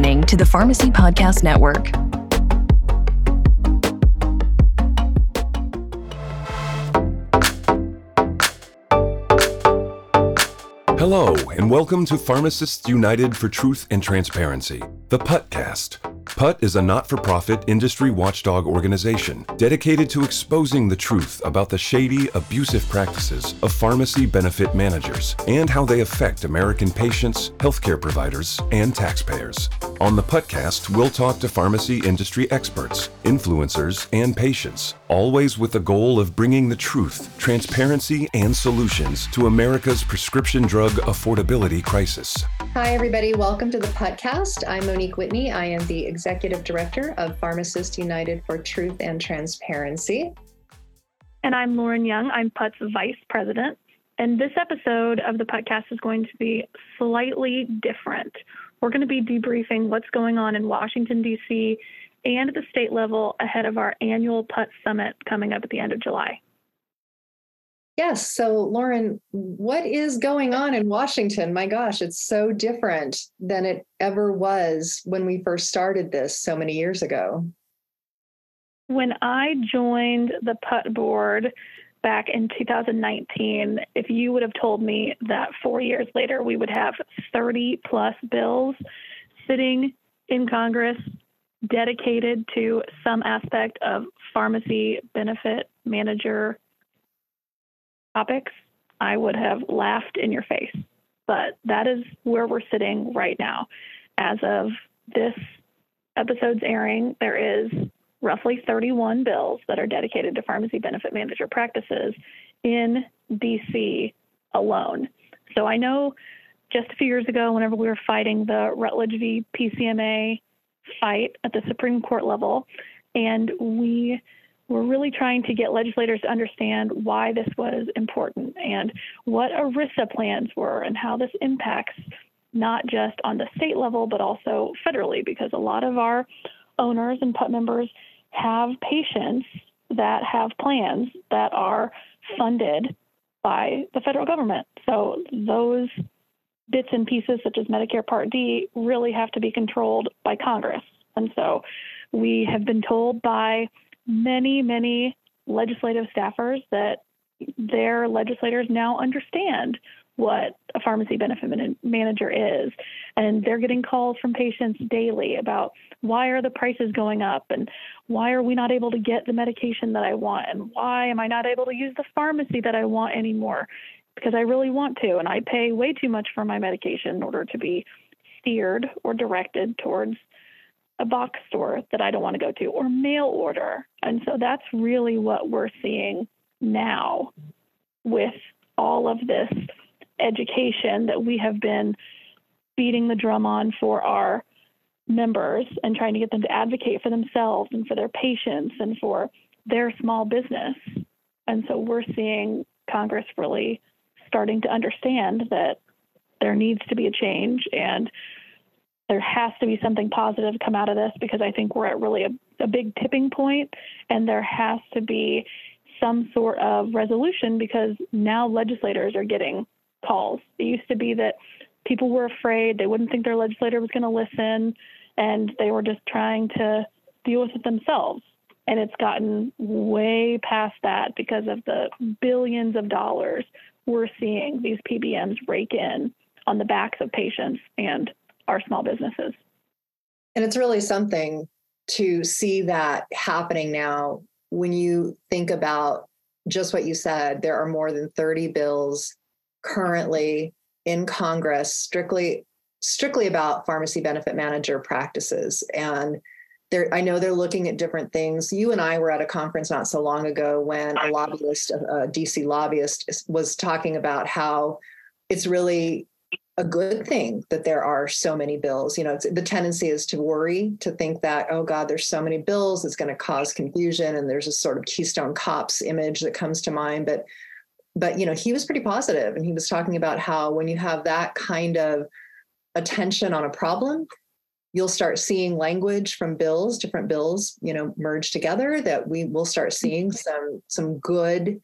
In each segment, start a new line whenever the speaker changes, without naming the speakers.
listening to the Pharmacy Podcast Network.
Hello, and welcome to Pharmacists United for Truth and Transparency, the PUTTcast. PUTT is a not for profit industry watchdog organization dedicated to exposing the truth about the shady, abusive practices of pharmacy benefit managers and how they affect American patients, healthcare providers, and taxpayers. On the PUTTcast, we'll talk to pharmacy industry experts, influencers, and patients, always with the goal of bringing the truth, transparency, and solutions to America's prescription drug affordability crisis.
Hi, everybody. Welcome to the podcast. I'm Monique Whitney. I am the Executive Director of Pharmacists United for Truth and Transparency.
And I'm Lauren Young. I'm PUTT's Vice President. And this episode of the podcast is going to be slightly different. We're going to be debriefing what's going on in Washington, D.C. and at the state level ahead of our annual PUTT Summit coming up at the end of July.
Yes. So, Lauren, what is going on in Washington? My gosh, it's so different than it ever was when we first started this so many years ago.
When I joined the PUTT board back in 2019, if you would have told me that four years later we would have 30 plus bills sitting in Congress dedicated to some aspect of pharmacy benefit manager topics, I would have laughed in your face. But that is where we're sitting right now. As of this episode's airing, there is roughly 31 bills that are dedicated to pharmacy benefit manager practices in DC alone. So I know just a few years ago, whenever we were fighting the Rutledge v. PCMA fight at the Supreme Court level, and we were really trying to get legislators to understand why this was important and what ERISA plans were and how this impacts not just on the state level, but also federally, because a lot of our owners and PUTT members have patients that have plans that are funded by the federal government. So those bits and pieces, such as Medicare Part D, really have to be controlled by Congress. And so we have been told by many, many legislative staffers that their legislators now understand what a pharmacy benefit manager is. And they're getting calls from patients daily about why are the prices going up and why are we not able to get the medication that I want and why am I not able to use the pharmacy that I want anymore because I really want to and I pay way too much for my medication in order to be steered or directed towards a box store that I don't want to go to or mail order. And so that's really what we're seeing now with all of this education that we have been beating the drum on for our members and trying to get them to advocate for themselves and for their patients and for their small business. And so we're seeing Congress really starting to understand that there needs to be a change and there has to be something positive come out of this because I think we're at really a, a big tipping point and there has to be some sort of resolution because now legislators are getting calls. It used to be that people were afraid, they wouldn't think their legislator was going to listen, and they were just trying to deal with it themselves. And it's gotten way past that because of the billions of dollars we're seeing these PBMs rake in on the backs of patients and our small businesses.
And it's really something to see that happening now when you think about just what you said. There are more than 30 bills currently in Congress strictly strictly about pharmacy benefit manager practices and I know they're looking at different things. You and I were at a conference not so long ago when a lobbyist, a DC lobbyist, was talking about how it's really a good thing that there are so many bills. You know, the tendency is to worry, to think that, oh God, there's so many bills, it's going to cause confusion. And there's a sort of Keystone Cops image that comes to mind. But but you know he was pretty positive and he was talking about how when you have that kind of attention on a problem you'll start seeing language from bills different bills you know merge together that we will start mm-hmm. seeing some some good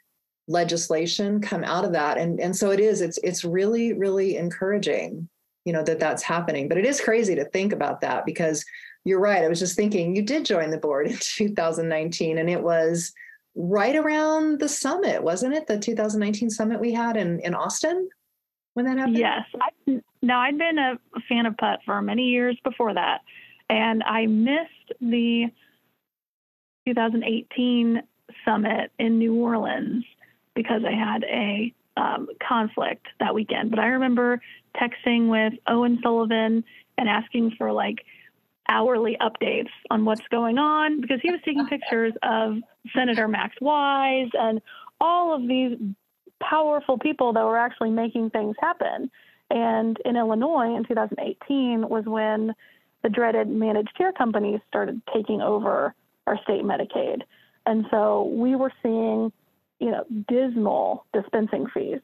legislation come out of that. And and so it is it's it's really really encouraging you know that that's happening. But it is crazy to think about that because you're right i was just thinking you did join the board in 2019 and it was right around the summit wasn't it? The 2019 summit we had in in austin when that happened?
Yes. I, now i'd been a fan of putt for many years before that and i missed the 2018 summit in new orleans because i had a um, conflict that weekend. But I remember texting with Owen Sullivan and asking for like hourly updates on what's going on because he was taking pictures of Senator Max Wise and all of these powerful people that were actually making things happen. And in Illinois in 2018 was when the dreaded managed care companies started taking over our state Medicaid. And so we were seeing you know, dismal dispensing fees.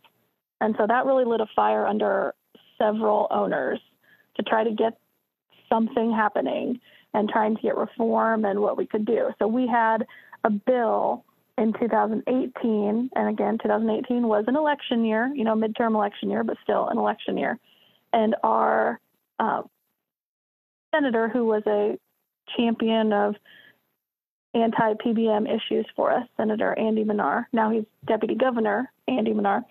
And so that really lit a fire under several owners to try to get something happening and trying to get reform and what we could do. So we had a bill in 2018, and again, 2018 was an election year, you know, midterm election year, but still an election year. And our uh, senator, who was a champion of anti PBM issues for us, Senator Andy Manar. Now he's Deputy Governor Andy Manar.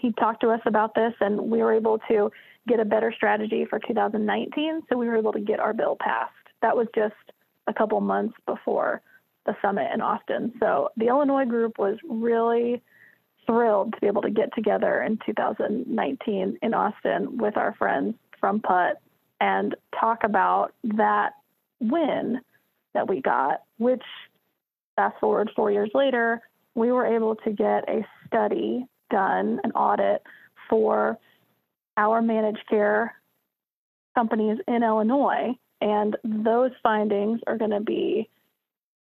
He talked to us about this, and we were able to get a better strategy for 2019. So we were able to get our bill passed. That was just a couple months before the summit in Austin. So the Illinois group was really thrilled to be able to get together in 2019 in Austin with our friends from Putt and talk about that win that we got, which fast forward four years later, we were able to get a study done, an audit for our managed care companies in Illinois. And those findings are going to be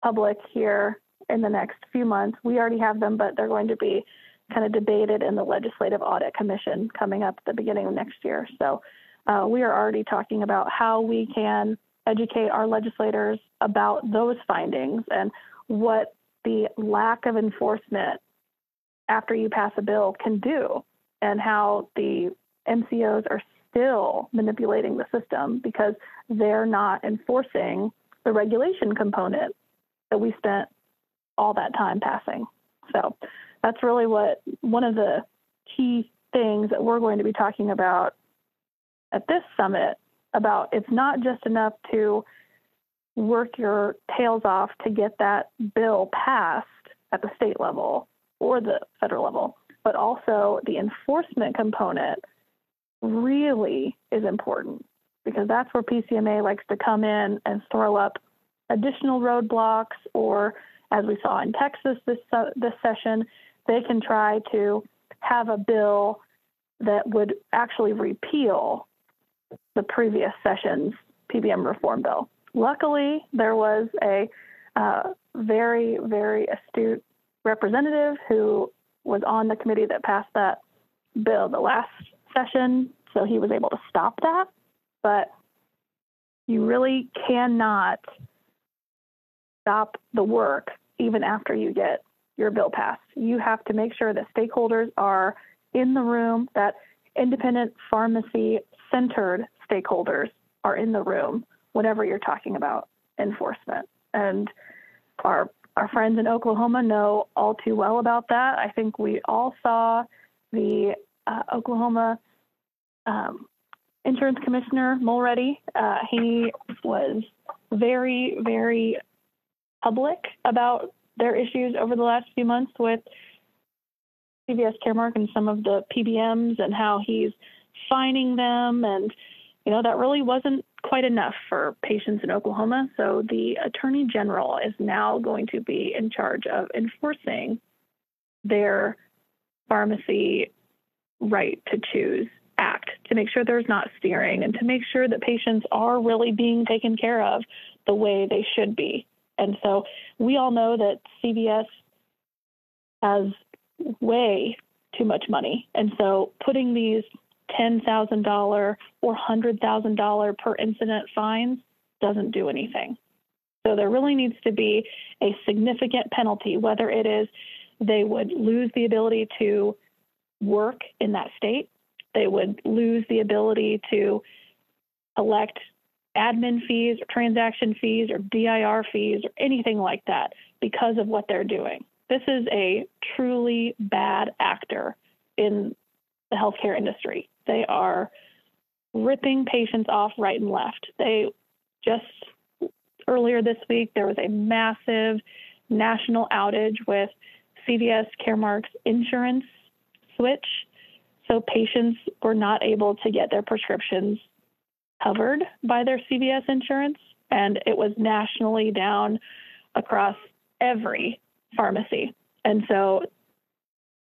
public here in the next few months. We already have them, but they're going to be kind of debated in the Legislative Audit Commission coming up at the beginning of next year. So uh, we are already talking about how we can educate our legislators about those findings and what the lack of enforcement after you pass a bill can do and how the MCOs are still manipulating the system because they're not enforcing the regulation component that we spent all that time passing. So that's really what one of the key things that we're going to be talking about at this summit about it's not just enough to work your tails off to get that bill passed at the state level or the federal level, but also the enforcement component really is important because that's where PCMA likes to come in and throw up additional roadblocks or as we saw in Texas this uh, this session, they can try to have a bill that would actually repeal the previous session's PBM reform bill. Luckily, there was a uh, very, very astute representative who was on the committee that passed that bill the last session, so he was able to stop that. But you really cannot stop the work even after you get your bill passed. You have to make sure that stakeholders are in the room, that independent pharmacy centered stakeholders are in the room whenever you're talking about enforcement. And our our friends in Oklahoma know all too well about that. I think we all saw the uh, Oklahoma um, insurance commissioner Mulready. Uh, he was very, very public about their issues over the last few months with CVS Caremark and some of the PBMs and how he's fining them and you know, that really wasn't quite enough for patients in Oklahoma. So the attorney general is now going to be in charge of enforcing their pharmacy right to choose act to make sure there's not steering and to make sure that patients are really being taken care of the way they should be. And so we all know that CVS has way too much money. And so putting these $10,000 or $100,000 per incident fines doesn't do anything. So there really needs to be a significant penalty, whether it is they would lose the ability to work in that state They would lose the ability to elect admin fees or transaction fees or DIR fees or anything like that because of what they're doing. This is a truly bad actor in the healthcare industry. They are ripping patients off right and left. They just earlier this week there was a massive national outage with CVS Caremark's insurance switch. So patients were not able to get their prescriptions covered by their CVS insurance, and it was nationally down across every pharmacy. And so,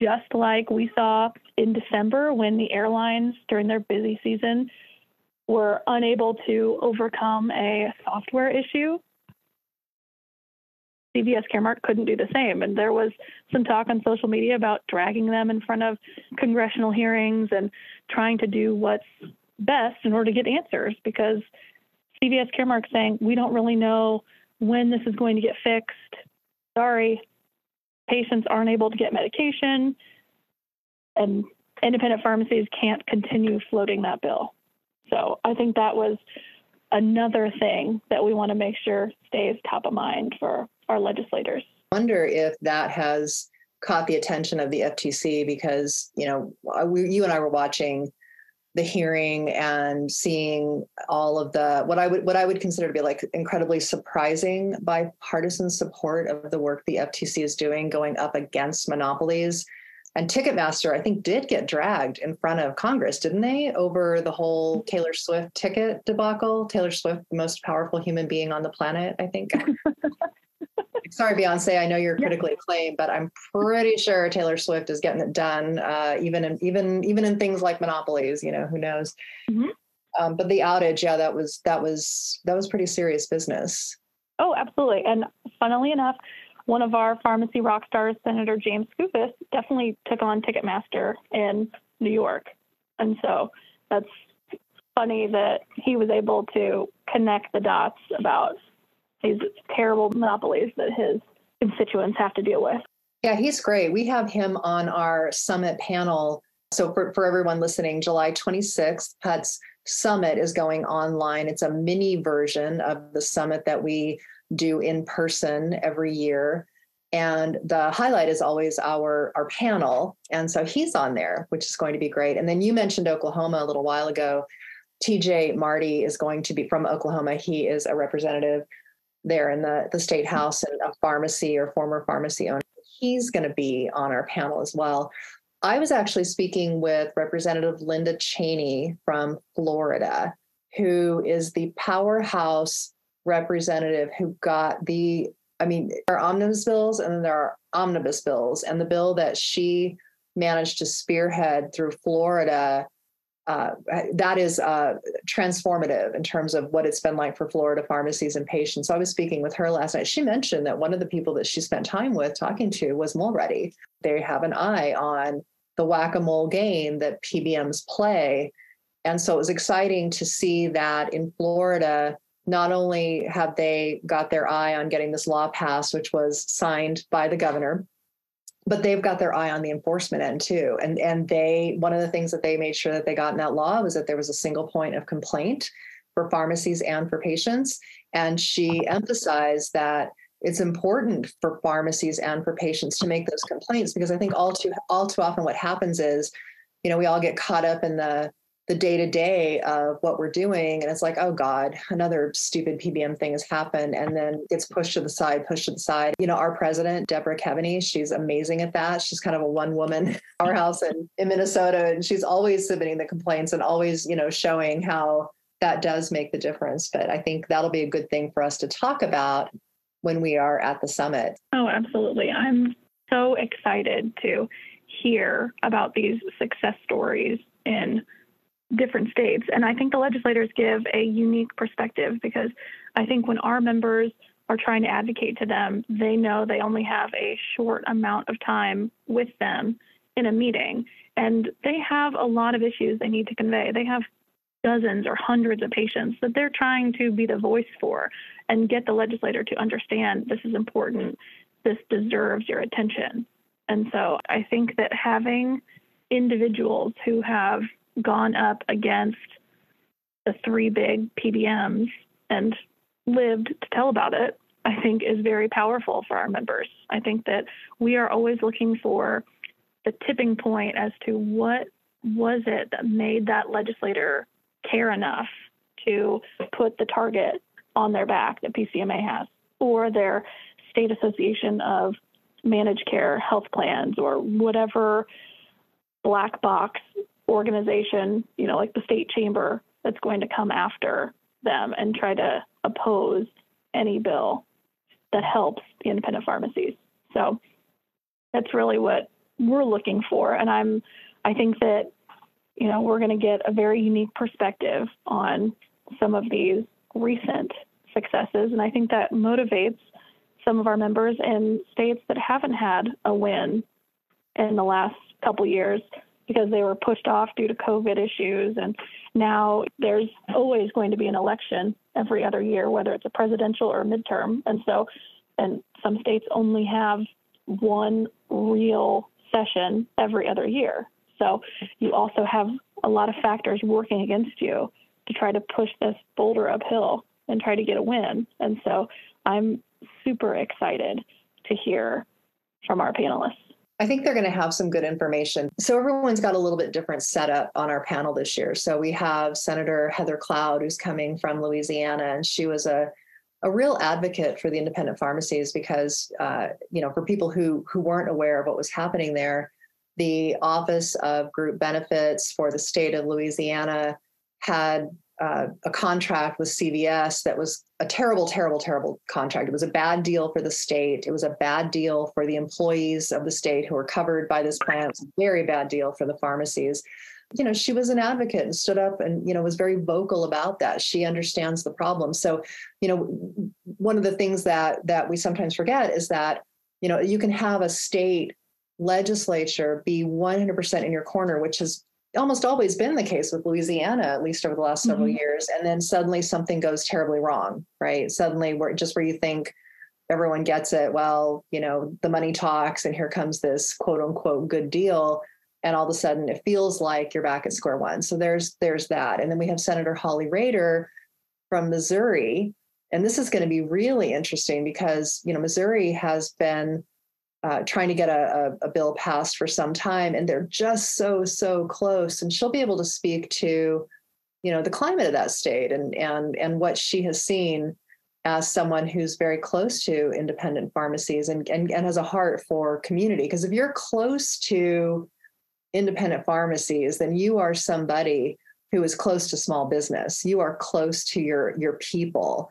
just like we saw in December when the airlines during their busy season were unable to overcome a software issue, CVS Caremark couldn't do the same. And there was some talk on social media about dragging them in front of congressional hearings and trying to do what's best in order to get answers because CVS Caremark saying, we don't really know when this is going to get fixed. Sorry, patients aren't able to get medication, and independent pharmacies can't continue floating that bill. So I think that was another thing that we want to make sure stays top of mind for our legislators.
I wonder if that has caught the attention of the FTC because, you know, we, you and I were watching the hearing and seeing all of the what I would what I would consider to be like incredibly surprising bipartisan support of the work the FTC is doing going up against monopolies. And Ticketmaster, I think, did get dragged in front of Congress, didn't they, over the whole Taylor Swift ticket debacle? Taylor Swift, the most powerful human being on the planet, I think. sorry, Beyonce, I know you're critically acclaimed, but I'm pretty sure Taylor Swift is getting it done, uh, even in even even in things like monopolies. You know, who knows? Mm-hmm. Um, but the outage, yeah, that was that was that was pretty serious business.
Oh, absolutely. And funnily enough, one of our pharmacy rock stars, Senator James Skoufis, definitely took on Ticketmaster in New York, and so that's funny that he was able to connect the dots about these terrible monopolies that his constituents have to deal with.
Yeah, he's great. We have him on our summit panel. So for, for everyone listening, July 26th, PUTT's Summit is going online. It's a mini version of the summit that we do in person every year. And the highlight is always our, our panel. And so he's on there, which is going to be great. And then you mentioned Oklahoma a little while ago. TJ Marti is going to be from Oklahoma. He is a representative there in the, the state house and a pharmacy or former pharmacy owner. He's going to be on our panel as well. I was actually speaking with Representative Linda Chaney from Florida, who is the powerhouse representative who got the, I mean, there are omnibus bills and then there are omnibus bills. And the bill that she managed to spearhead through Florida uh, that is uh, transformative in terms of what it's been like for Florida pharmacies and patients. So I was speaking with her last night. She mentioned that one of the people that she spent time with talking to was Mulready. They have an eye on the whack a mole game that PBMs play. And so it was exciting to see that in Florida, not only have they got their eye on getting this law passed, which was signed by the governor, but they've got their eye on the enforcement end too. And and they one of the things that they made sure that they got in that law was that there was a single point of complaint for pharmacies and for patients. And she emphasized that it's important for pharmacies and for patients to make those complaints because I think all too all too often what happens is, you know, we all get caught up in the the day to day of what we're doing. And it's like, oh God, another stupid PBM thing has happened and then gets pushed to the side, pushed to the side. You know, our president, Deborah Keaveney, she's amazing at that. She's kind of a one woman powerhouse in, in Minnesota. And she's always submitting the complaints and always, you know, showing how that does make the difference. But I think that'll be a good thing for us to talk about when we are at the summit.
Oh, absolutely. I'm so excited to hear about these success stories in different states. And I think the legislators give a unique perspective because I think when our members are trying to advocate to them, they know they only have a short amount of time with them in a meeting. And they have a lot of issues they need to convey. They have dozens or hundreds of patients that they're trying to be the voice for and get the legislator to understand this is important, this deserves your attention. And so I think that having individuals who have gone up against the three big PBMs and lived to tell about it, I think is very powerful for our members. I think that we are always looking for the tipping point as to what was it that made that legislator care enough to put the target on their back that PCMA has, or their state association of managed care health plans, or whatever black box organization, you know, like the state chamber that's going to come after them and try to oppose any bill that helps the independent pharmacies. So that's really what we're looking for. And I'm, I think that, you know, we're going to get a very unique perspective on some of these recent successes. And I think that motivates some of our members in states that haven't had a win in the last couple years because they were pushed off due to COVID issues. And now there's always going to be an election every other year, whether it's a presidential or a midterm. And so, and some states only have one real session every other year. So you also have a lot of factors working against you to try to push this boulder uphill and try to get a win. And so I'm super excited to hear from our panelists.
I think they're going to have some good information. So everyone's got a little bit different setup on our panel this year. So we have Senator Heather Cloud, who's coming from Louisiana, and she was a a real advocate for the independent pharmacies because uh, you know for people who who weren't aware of what was happening there, the Office of Group Benefits for the state of Louisiana had uh, a contract with CVS that was a terrible, terrible, terrible contract. It was a bad deal for the state. It was a bad deal for the employees of the state who were covered by this plan. It's a very bad deal for the pharmacies. You know, she was an advocate and stood up and, you know, was very vocal about that. She understands the problem. So, you know, one of the things that that we sometimes forget is that, you know, you can have a state legislature be 100% in your corner, which is almost always been the case with Louisiana, at least over the last several mm-hmm. years. And then suddenly something goes terribly wrong, right? Suddenly, where just where you think everyone gets it, well, you know, the money talks, and here comes this quote unquote good deal, and all of a sudden it feels like you're back at square one. So there's there's that, and then we have Senator Holly Rehder from Missouri, and this is going to be really interesting because you know Missouri has been uh, trying to get a, a, a, bill passed for some time, and they're just so so close. And she'll be able to speak to, you know, the climate of that state and and and what she has seen as someone who's very close to independent pharmacies and and, and has a heart for community. Because if you're close to independent pharmacies, then you are somebody who is close to small business. You are close to your your people.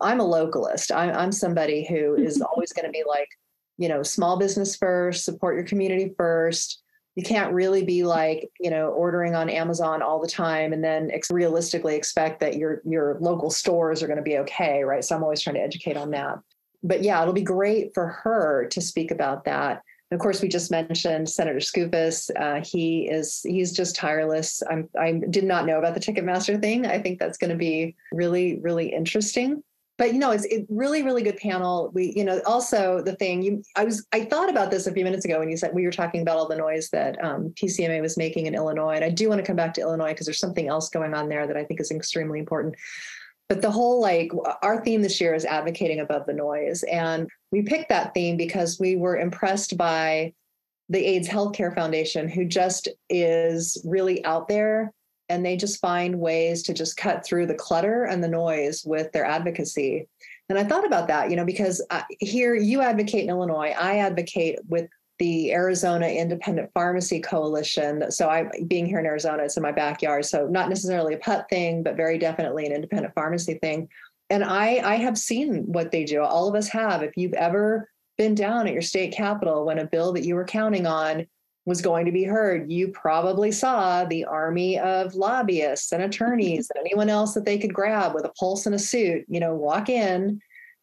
I'm a localist. I, I'm somebody who is always going to be like, you know, small business first, support your community first. You can't really be like, you know, ordering on Amazon all the time and then ex- realistically expect that your your local stores are going to be okay, right? So I'm always trying to educate on that. But yeah, it'll be great for her to speak about that. And of course, we just mentioned Senator Skoufis. Uh, he is he's just tireless. I'm, I did not know about the Ticketmaster thing. I think that's going to be really really interesting but you know it's it really really good panel. We you know also the thing you i was i thought about this a few minutes ago when you said we were talking about all the noise that um, pcma was making in illinois and i do want to come back to illinois because there's something else going on there that i think is extremely important. But the whole like our theme this year is advocating above the noise and we picked that theme because we were impressed by the aids healthcare foundation who just is really out there and they just find ways to just cut through the clutter and the noise with their advocacy. And I thought about that, you know, because uh, here you advocate in Illinois, I advocate with the Arizona Independent Pharmacy Coalition. So I'm being here in Arizona, it's in my backyard. So not necessarily a put thing, but very definitely an independent pharmacy thing. And I I have seen what they do. All of us have. If you've ever been down at your state capitol when a bill that you were counting on was going to be heard. You probably saw the army of lobbyists and attorneys and anyone else that they could grab with a pulse and a suit, you know, walk in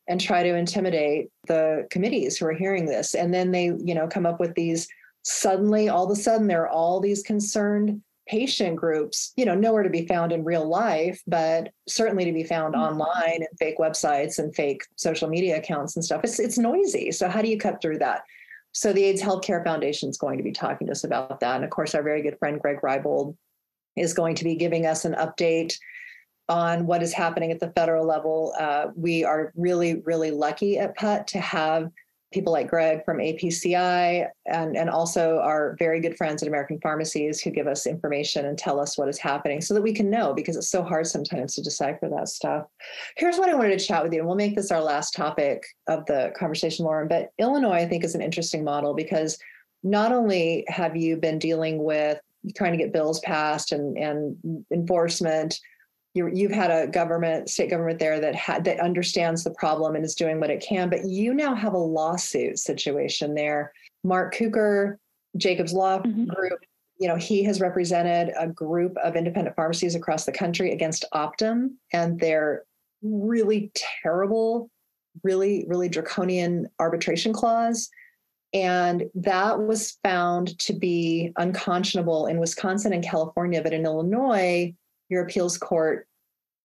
and try to intimidate the committees who are hearing this. And then they, you know, come up with these suddenly, all of a sudden, there are all these concerned patient groups, you know, nowhere to be found in real life, but certainly to be found mm-hmm. online and fake websites and fake social media accounts and stuff. It's it's noisy. So how do you cut through that? So the AIDS Healthcare Foundation is going to be talking to us about that. And of course, our very good friend Greg Reybold is going to be giving us an update on what is happening at the federal level. Uh, we are really, really lucky at PUTT to have people like Greg from APCI and, and also our very good friends at American Pharmacies who give us information and tell us what is happening so that we can know because it's so hard sometimes to decipher that stuff. Here's what I wanted to chat with you, and we'll make this our last topic of the conversation, Lauren. But Illinois, I think, is an interesting model because not only have you been dealing with trying to get bills passed and, and enforcement you have had a government, state government there that had that understands the problem and is doing what it can. But you now have a lawsuit situation there. Mark Cooker, Jacobs Law mm-hmm. Group, you know, he has represented a group of independent pharmacies across the country against Optum and their really terrible, really, really draconian arbitration clause. And that was found to be unconscionable in Wisconsin and California, but in Illinois, your appeals court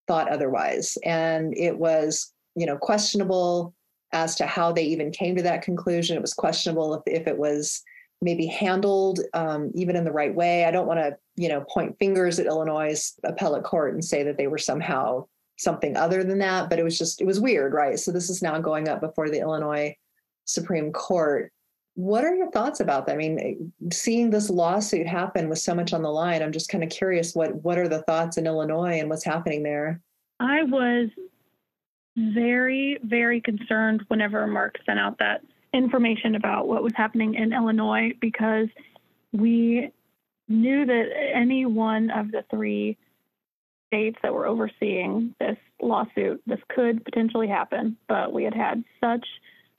thought otherwise. And it was, you know, questionable as to how they even came to that conclusion. It was questionable if, if it was maybe handled um, even in the right way. I don't want to, you know, point fingers at Illinois appellate court and say that they were somehow something other than that, but it was just, it was weird, right? So this is now going up before the Illinois Supreme Court. What are your thoughts about that? I mean, seeing this lawsuit happen with so much on the line, I'm just kind of curious what what are the thoughts in Illinois and what's happening there?
I was very, very concerned whenever Mark sent out that information about what was happening in Illinois because we knew that any one of the three states that were overseeing this lawsuit, this could potentially happen. But we had had such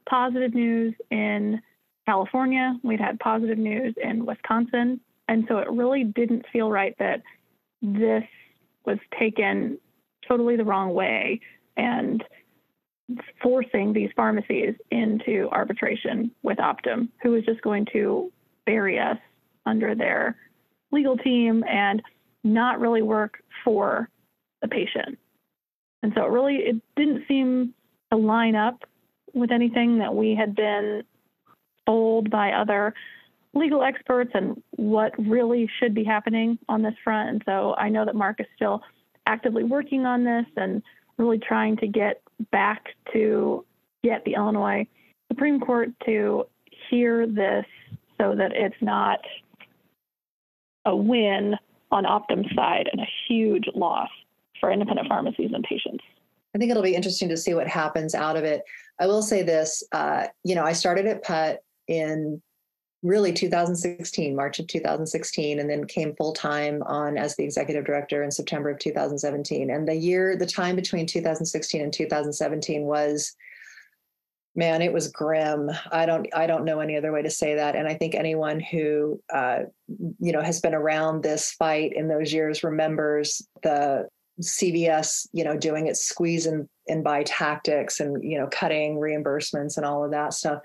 positive news in California. We'd had positive news in Wisconsin. And so it really didn't feel right that this was taken totally the wrong way and forcing these pharmacies into arbitration with Optum, who was just going to bury us under their legal team and not really work for the patient. And so it really it didn't seem to line up with anything that we had been told by other legal experts and what really should be happening on this front. And so I know that Mark is still actively working on this and really trying to get back to get the Illinois Supreme Court to hear this so that it's not a win on Optum's side and a huge loss for independent pharmacies and patients.
I think it'll be interesting to see what happens out of it. I will say this, uh, you know, I started at PUTT in really 2016, March of 2016, and then came full time on as the executive director in September of 2017. And the year, the time between 2016 and 2017 was, man, it was grim. I don't, I don't know any other way to say that. And I think anyone who, uh, you know, has been around this fight in those years remembers the CVS, you know, doing its squeeze and, and buy tactics and, you know, cutting reimbursements and all of that stuff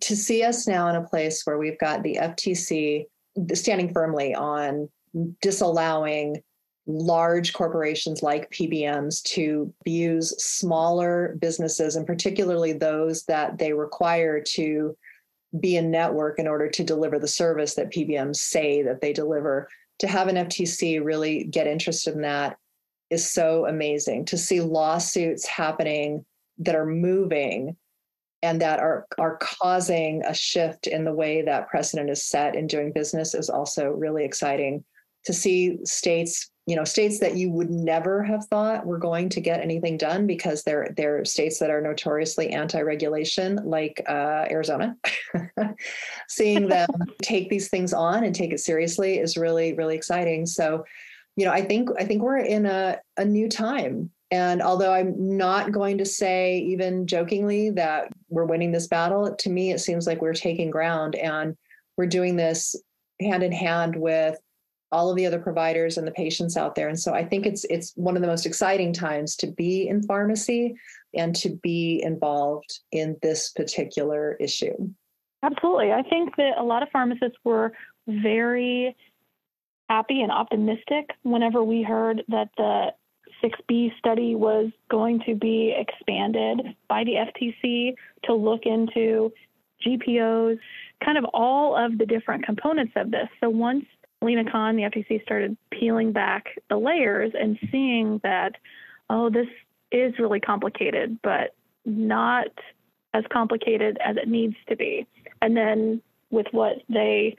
to see us now in a place where we've got the FTC standing firmly on disallowing large corporations like PBMs to abuse smaller businesses and particularly those that they require to be a network in order to deliver the service that PBMs say that they deliver. To have an FTC really get interested in that is so amazing. To see lawsuits happening that are moving and that are are causing a shift in the way that precedent is set in doing business is also really exciting to see states you know states that you would never have thought were going to get anything done because they're they're states that are notoriously anti-regulation like uh, arizona. Seeing them take these things on and take it seriously is really really exciting. So you know i think i think we're in a, a new time and although I'm not going to say, even jokingly, that we're winning this battle, to me, it seems like we're taking ground and we're doing this hand in hand with all of the other providers and the patients out there. And so I think it's it's one of the most exciting times to be in pharmacy and to be involved in this particular issue.
Absolutely. I think that a lot of pharmacists were very happy and optimistic whenever we heard that the 6B study was going to be expanded by the FTC to look into GPOs, kind of all of the different components of this. So once Lina Khan, the FTC, started peeling back the layers and seeing that, oh, this is really complicated, but not as complicated as it needs to be. And then with what they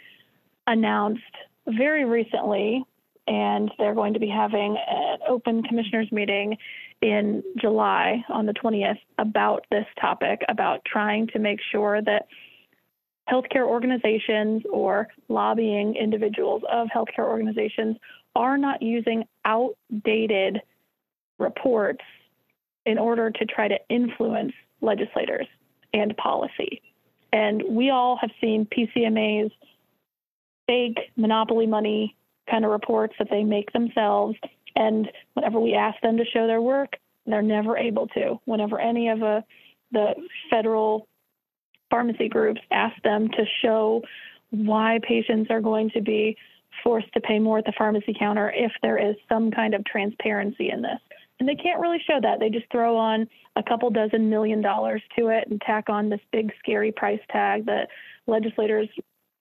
announced very recently, and they're going to be having an open commissioners meeting in July on the 20th about this topic, about trying to make sure that healthcare organizations or lobbying individuals of healthcare organizations are not using outdated reports in order to try to influence legislators and policy. And we all have seen PCMA's fake monopoly money kind of reports that they make themselves. And whenever we ask them to show their work, they're never able to. Whenever any of a, uh, the federal pharmacy groups ask them to show why patients are going to be forced to pay more at the pharmacy counter if there is some kind of transparency in this. And they can't really show that. They just throw on a couple dozen million dollars to it and tack on this big, scary price tag that legislators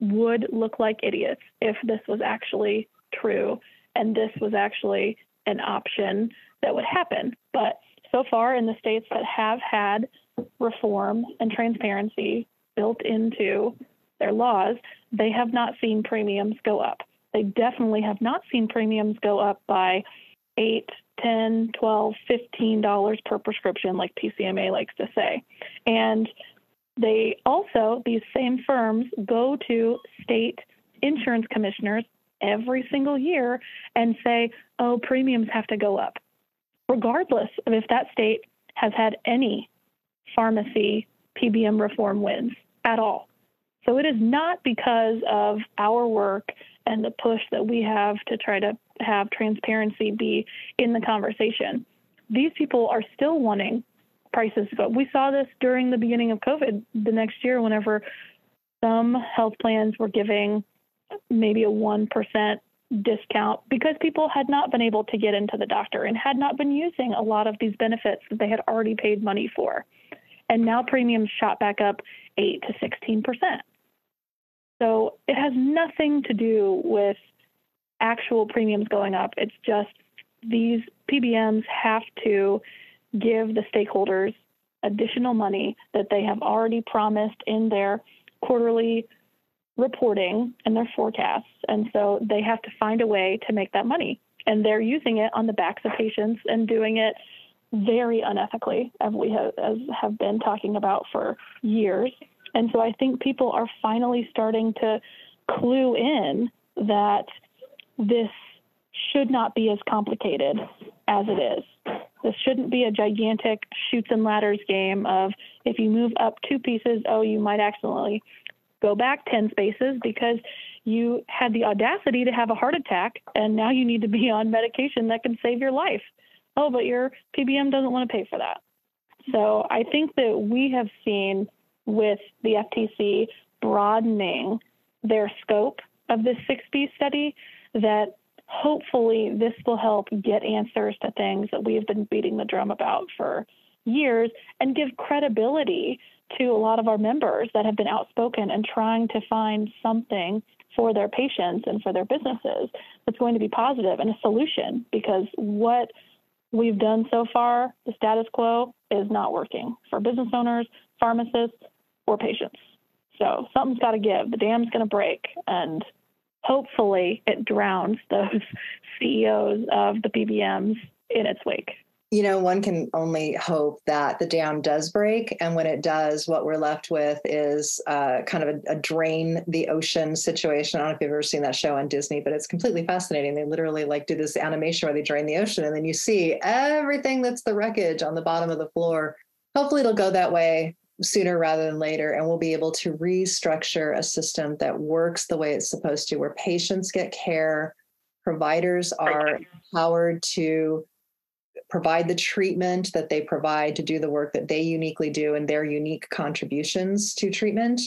would look like idiots if this was actually true and this was actually an option that would happen. But so far, in the states that have had reform and transparency built into their laws, they have not seen premiums go up. They definitely have not seen premiums go up by eight, 10, 12, 15 dollars per prescription like PCMA likes to say. And they also these same firms go to state insurance commissioners every single year and say, "Oh, premiums have to go up." Regardless of if that state has had any pharmacy PBM reform wins at all. So it is not because of our work and the push that we have to try to have transparency be in the conversation. These people are still wanting prices to go. Up. We saw this during the beginning of COVID the next year, whenever some health plans were giving maybe a 1% discount because people had not been able to get into the doctor and had not been using a lot of these benefits that they had already paid money for. And now premiums shot back up 8 to 16%. So it has nothing to do with actual premiums going up. It's just these PBMs have to give the stakeholders additional money that they have already promised in their quarterly reporting and their forecasts. And so they have to find a way to make that money. And they're using it on the backs of patients and doing it very unethically, as we have, as have been talking about for years. And so I think people are finally starting to clue in that this should not be as complicated as it is. This shouldn't be a gigantic Chutes and Ladders game of if you move up two pieces, oh, you might accidentally go back 10 spaces because you had the audacity to have a heart attack and now you need to be on medication that can save your life. Oh, but your PBM doesn't want to pay for that. So I think that we have seen with the FTC broadening their scope of this 6B study that hopefully this will help get answers to things that we have been beating the drum about for years and give credibility to a lot of our members that have been outspoken and trying to find something for their patients and for their businesses that's going to be positive and a solution because what we've done so far, the status quo, is not working for business owners, pharmacists, or patients. So something's got to give. The dam's going to break. And hopefully it drowns those CEOs of the PBMs in its wake.
You know, one can only hope that the dam does break. And when it does, what we're left with is uh, kind of a, a, drain the ocean situation. I don't know if you've ever seen that show on Disney, but it's completely fascinating. They literally like do this animation where they drain the ocean and then you see everything that's the wreckage on the bottom of the floor. Hopefully it'll go that way sooner rather than later and we'll be able to restructure a system that works the way it's supposed to where patients get care providers are empowered to provide the treatment that they provide to do the work that they uniquely do and their unique contributions to treatment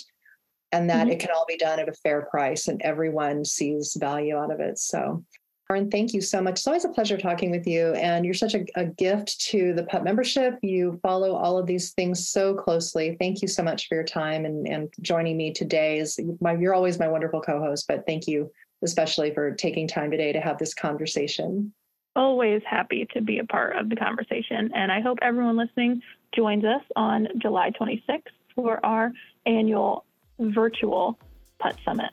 and that mm-hmm. it can all be done at a fair price and everyone sees value out of it so Lauren, thank you so much. It's always a pleasure talking with you. And you're such a, a, gift to the PUTT membership. You follow all of these things so closely. Thank you so much for your time and, and joining me today. Is my, You're always my wonderful co host, but thank you especially for taking time today to have this conversation.
Always happy to be a part of the conversation. And I hope everyone listening joins us on July 26th for our annual virtual PUTT Summit.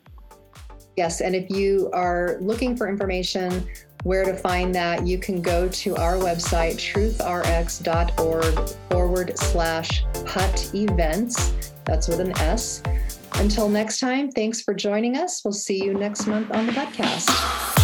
Yes, and if you are looking for information where to find that, you can go to our website, truthrx.org forward slash putt events. That's with an S. Until next time, thanks for joining us. We'll see you next month on the podcast.